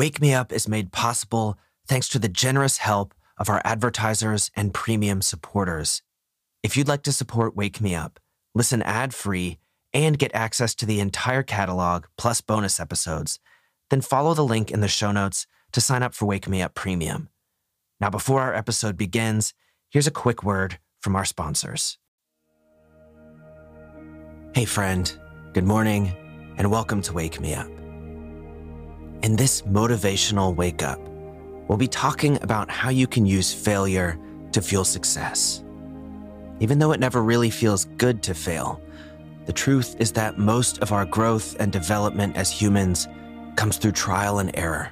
Wake Me Up is made possible thanks to the generous help of our advertisers and premium supporters. If you'd like to support Wake Me Up, listen ad free, and get access to the entire catalog plus bonus episodes, then follow the link in the show notes to sign up for Wake Me Up Premium. Now, before our episode begins, here's a quick word from our sponsors. Hey, friend, good morning, and welcome to Wake Me Up. In this motivational wake up, we'll be talking about how you can use failure to fuel success. Even though it never really feels good to fail, the truth is that most of our growth and development as humans comes through trial and error.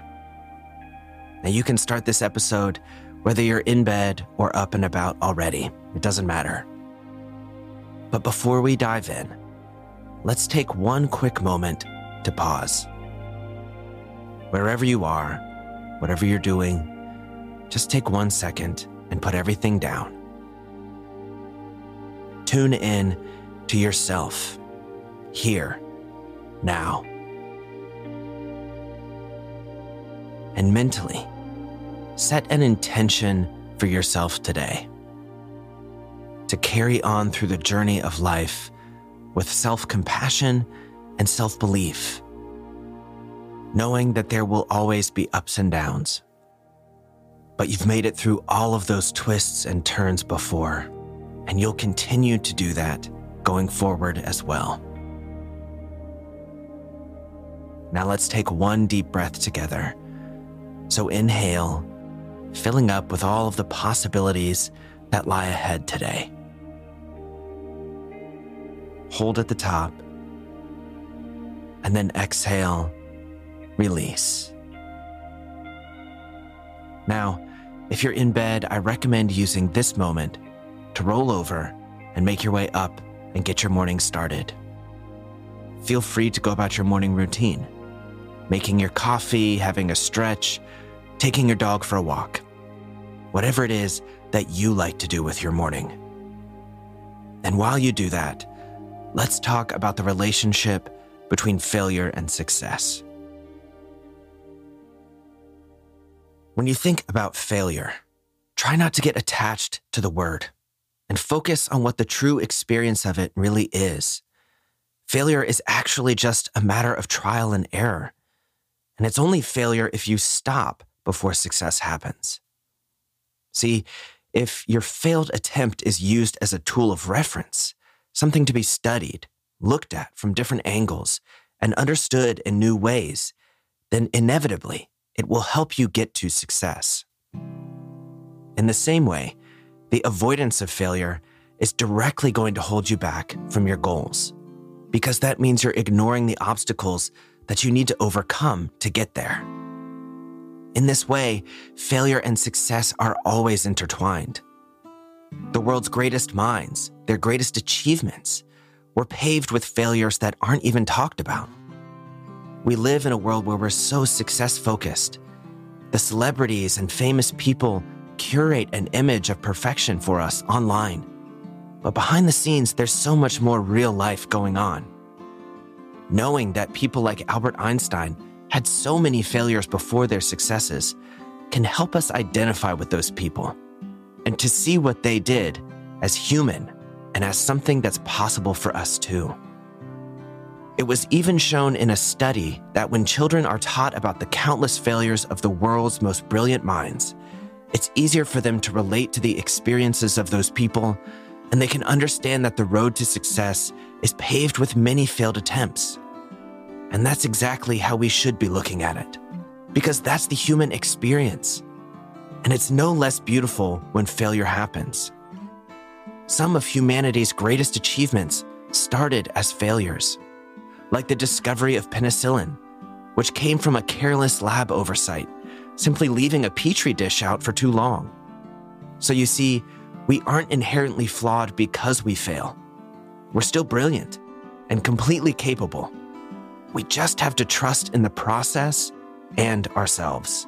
Now, you can start this episode whether you're in bed or up and about already, it doesn't matter. But before we dive in, let's take one quick moment to pause. Wherever you are, whatever you're doing, just take one second and put everything down. Tune in to yourself, here, now. And mentally, set an intention for yourself today to carry on through the journey of life with self compassion and self belief knowing that there will always be ups and downs. But you've made it through all of those twists and turns before, and you'll continue to do that going forward as well. Now let's take one deep breath together. So inhale, filling up with all of the possibilities that lie ahead today. Hold at the top, and then exhale release. Now, if you're in bed, I recommend using this moment to roll over and make your way up and get your morning started. Feel free to go about your morning routine, making your coffee, having a stretch, taking your dog for a walk. Whatever it is that you like to do with your morning. And while you do that, let's talk about the relationship between failure and success. When you think about failure, try not to get attached to the word and focus on what the true experience of it really is. Failure is actually just a matter of trial and error. And it's only failure if you stop before success happens. See, if your failed attempt is used as a tool of reference, something to be studied, looked at from different angles, and understood in new ways, then inevitably it will help you get to success. In the same way, the avoidance of failure is directly going to hold you back from your goals, because that means you're ignoring the obstacles that you need to overcome to get there. In this way, failure and success are always intertwined. The world's greatest minds, their greatest achievements, were paved with failures that aren't even talked about. We live in a world where we're so success focused. The celebrities and famous people curate an image of perfection for us online. But behind the scenes, there's so much more real life going on. Knowing that people like Albert Einstein had so many failures before their successes can help us identify with those people and to see what they did as human and as something that's possible for us too. It was even shown in a study that when children are taught about the countless failures of the world's most brilliant minds, it's easier for them to relate to the experiences of those people, and they can understand that the road to success is paved with many failed attempts. And that's exactly how we should be looking at it, because that's the human experience. And it's no less beautiful when failure happens. Some of humanity's greatest achievements started as failures like the discovery of penicillin, which came from a careless lab oversight, simply leaving a petri dish out for too long. So you see, we aren't inherently flawed because we fail. We're still brilliant and completely capable. We just have to trust in the process and ourselves.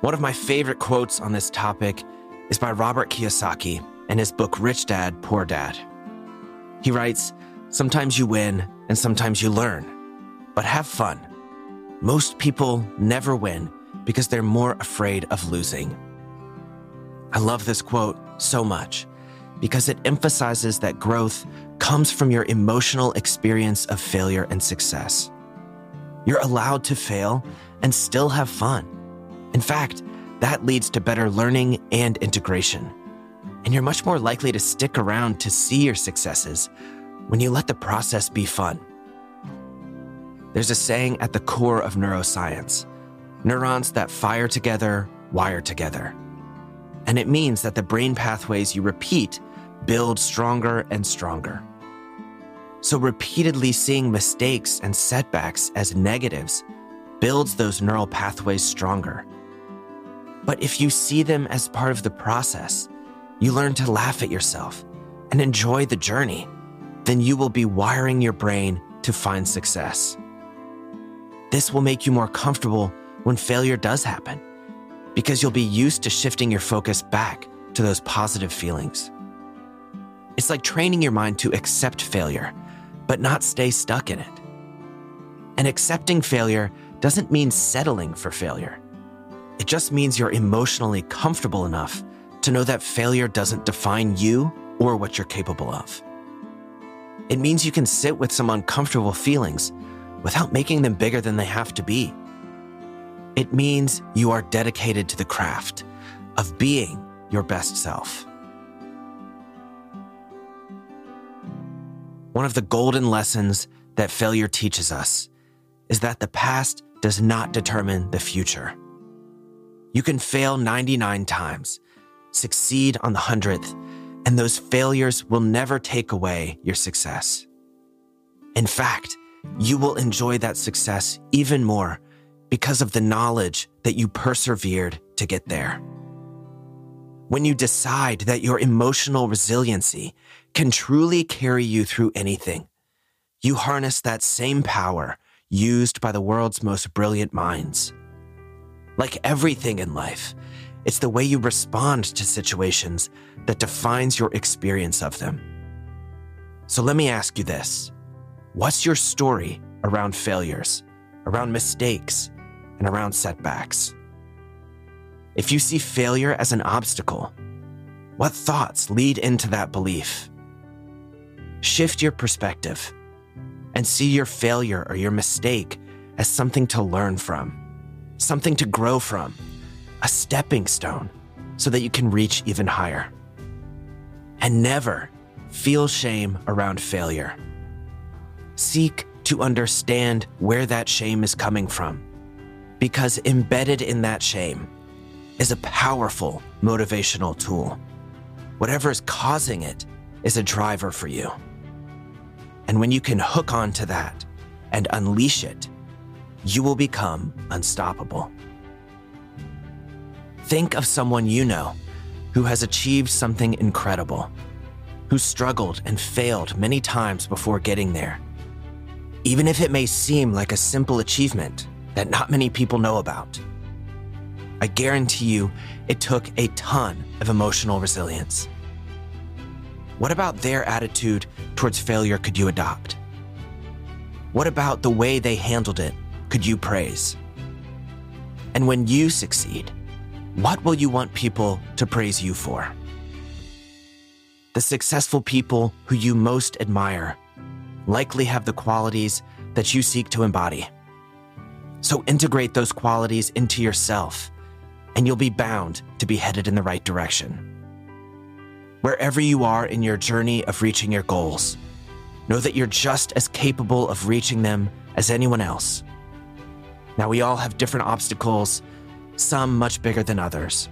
One of my favorite quotes on this topic is by Robert Kiyosaki in his book Rich Dad, Poor Dad. He writes, Sometimes you win and sometimes you learn. But have fun. most people never win because they're more afraid of losing. I love this quote so much because it emphasizes that growth comes from your emotional experience of failure and success. You're allowed to fail and still have fun. In fact, that leads to better learning and integration. And you're much more likely to stick around to see your successes when you let the process be fun. There's a saying at the core of neuroscience neurons that fire together wire together. And it means that the brain pathways you repeat build stronger and stronger. So, repeatedly seeing mistakes and setbacks as negatives builds those neural pathways stronger. But if you see them as part of the process, you learn to laugh at yourself and enjoy the journey, then you will be wiring your brain to find success. This will make you more comfortable when failure does happen because you'll be used to shifting your focus back to those positive feelings. It's like training your mind to accept failure, but not stay stuck in it. And accepting failure doesn't mean settling for failure. It just means you're emotionally comfortable enough to know that failure doesn't define you or what you're capable of. It means you can sit with some uncomfortable feelings without making them bigger than they have to be. It means you are dedicated to the craft of being your best self. One of the golden lessons that failure teaches us is that the past does not determine the future. You can fail 99 times, succeed on the 100th, and those failures will never take away your success. In fact, you will enjoy that success even more because of the knowledge that you persevered to get there. When you decide that your emotional resiliency can truly carry you through anything, you harness that same power used by the world's most brilliant minds. Like everything in life, it's the way you respond to situations that defines your experience of them. So let me ask you this What's your story around failures, around mistakes, and around setbacks? If you see failure as an obstacle, what thoughts lead into that belief? Shift your perspective and see your failure or your mistake as something to learn from, something to grow from, a stepping stone so that you can reach even higher. And never feel shame around failure. Seek to understand where that shame is coming from, because embedded in that shame is a powerful motivational tool. Whatever is causing it is a driver for you. And when you can hook onto that and unleash it, you will become unstoppable. Think of someone you know who has achieved something incredible, who struggled and failed many times before getting there. Even if it may seem like a simple achievement that not many people know about, I guarantee you it took a ton of emotional resilience. What about their attitude towards failure could you adopt? What about the way they handled it could you praise? And when you succeed, what will you want people to praise you for? The successful people who you most admire likely have the qualities that you seek to embody. So integrate those qualities into yourself, and you'll be bound to be headed in the right direction. Wherever you are in your journey of reaching your goals, know that you're just as capable of reaching them as anyone else. Now, we all have different obstacles, some much bigger than others.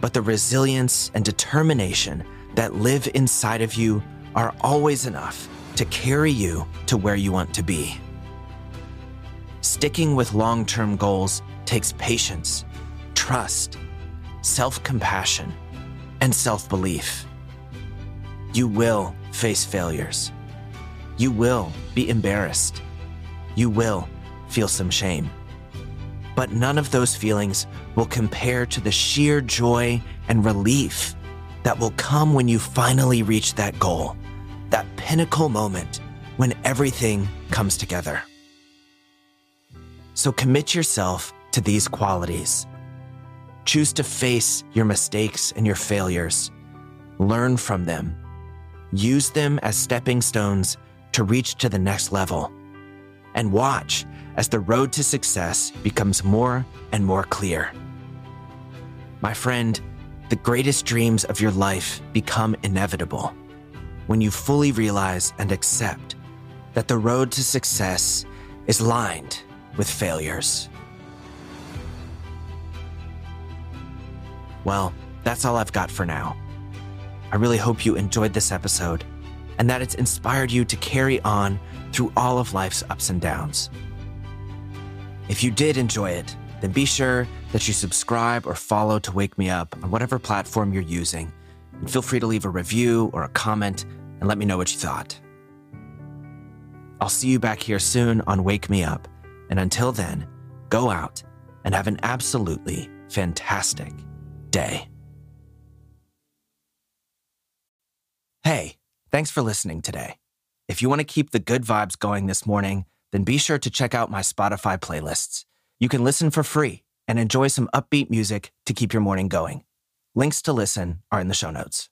But the resilience and determination that live inside of you are always enough to carry you to where you want to be. Sticking with long term goals takes patience, trust, self compassion and self belief. You will face failures. You will be embarrassed. You will feel some shame. But none of those feelings will compare to the sheer joy and relief that will come when you finally reach that goal, that pinnacle moment when everything comes together. So commit yourself to these qualities. Choose to face your mistakes and your failures. Learn from them. Use them as stepping stones to reach to the next level. And watch as the road to success becomes more and more clear. My friend, the greatest dreams of your life become inevitable when you fully realize and accept that the road to success is lined with failures. Well, that's all I've got for now. I really hope you enjoyed this episode and that it's inspired you to carry on through all of life's ups and downs. If you did enjoy it, then be sure that you subscribe or follow to wake me up on whatever platform you're using. And feel free to leave a review or a comment and let me know what you thought. I'll see you back here soon on Wake Me Up. And until then, go out and have an absolutely fantastic day. Hey, thanks for listening today. If you want to keep the good vibes going this morning, then be sure to check out my Spotify playlists. You can listen for free and enjoy some upbeat music to keep your morning going. Links to listen are in the show notes.